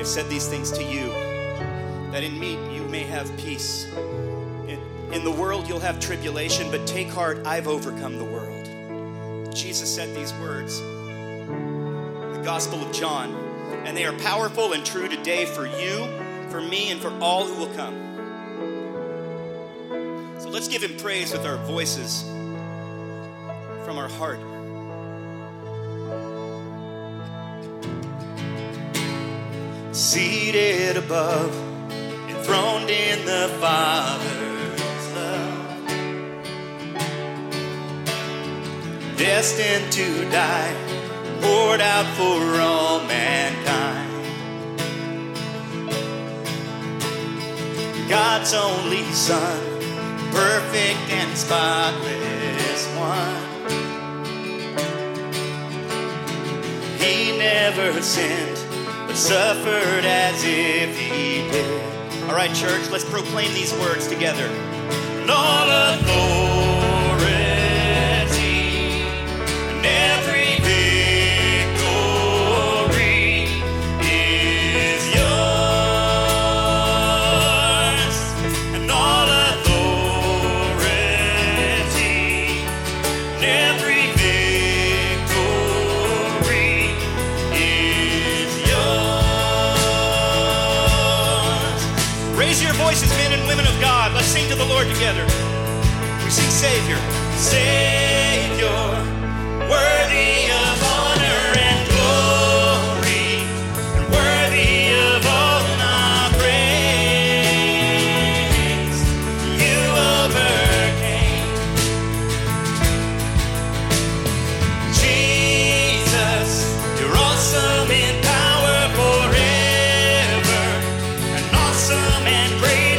have said these things to you, that in me you may have peace. In the world you'll have tribulation, but take heart, I've overcome the world. Jesus said these words, the Gospel of John, and they are powerful and true today for you, for me, and for all who will come. So let's give him praise with our voices from our heart. Seated above, enthroned in the Father's love, destined to die, poured out for all mankind. God's only Son, perfect and spotless one. He never sinned, but suffered as if he did. All right, church, let's proclaim these words together. And all together. We sing Savior, Savior, worthy of honor and glory, and worthy of all our praise. You overcame. Jesus, you're awesome in power forever, and awesome and great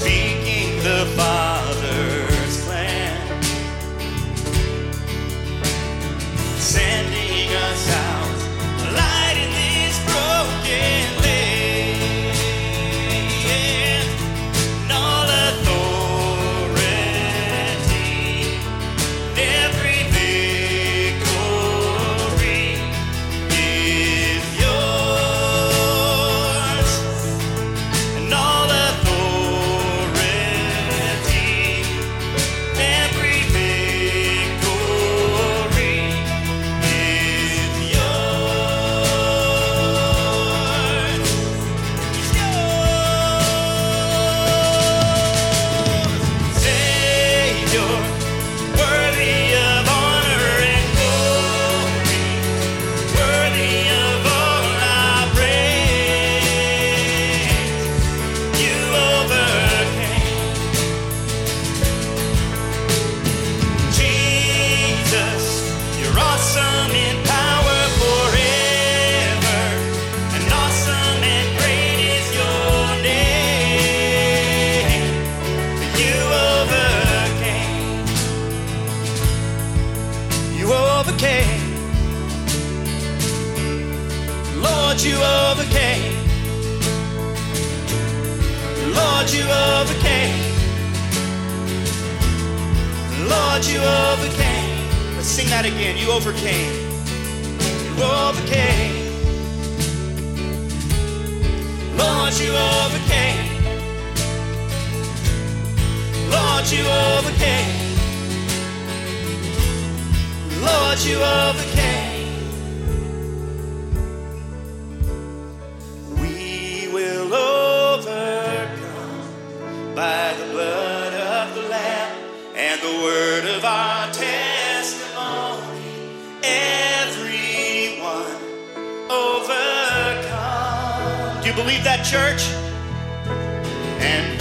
speaking the Father's you overcame. Lord, you overcame. Lord, you overcame. Let's sing that again. You overcame. You overcame. Lord, you overcame. Lord, you overcame. Lord, you overcame. We will overcome by the blood of the Lamb and the word of our testimony. You believe that, church? And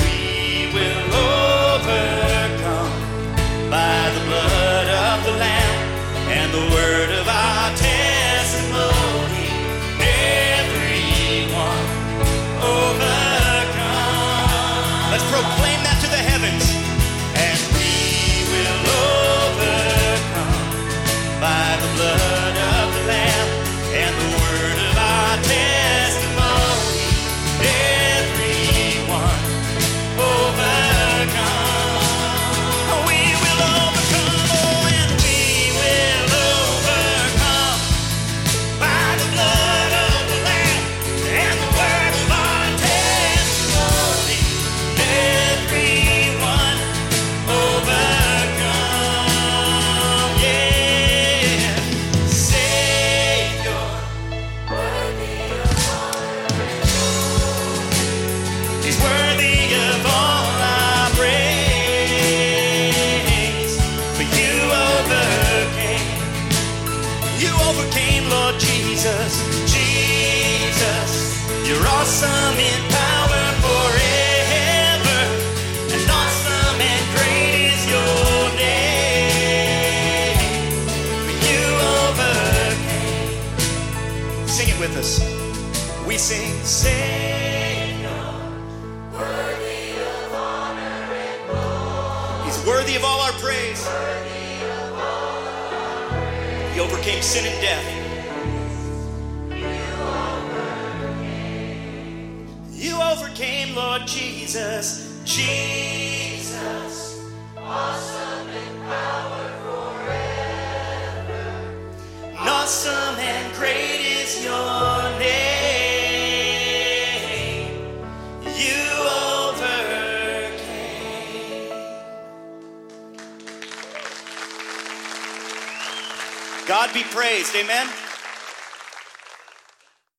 Jesus. Jesus, you're awesome in power forever. And awesome and great is your name. You overcame. Sing it with us. We sing, Savior. He's worthy of all our praise. He overcame sin and death. Overcame, Lord Jesus. Jesus. Awesome in power forever. Awesome and great is your name. You overcame. God be praised. Amen.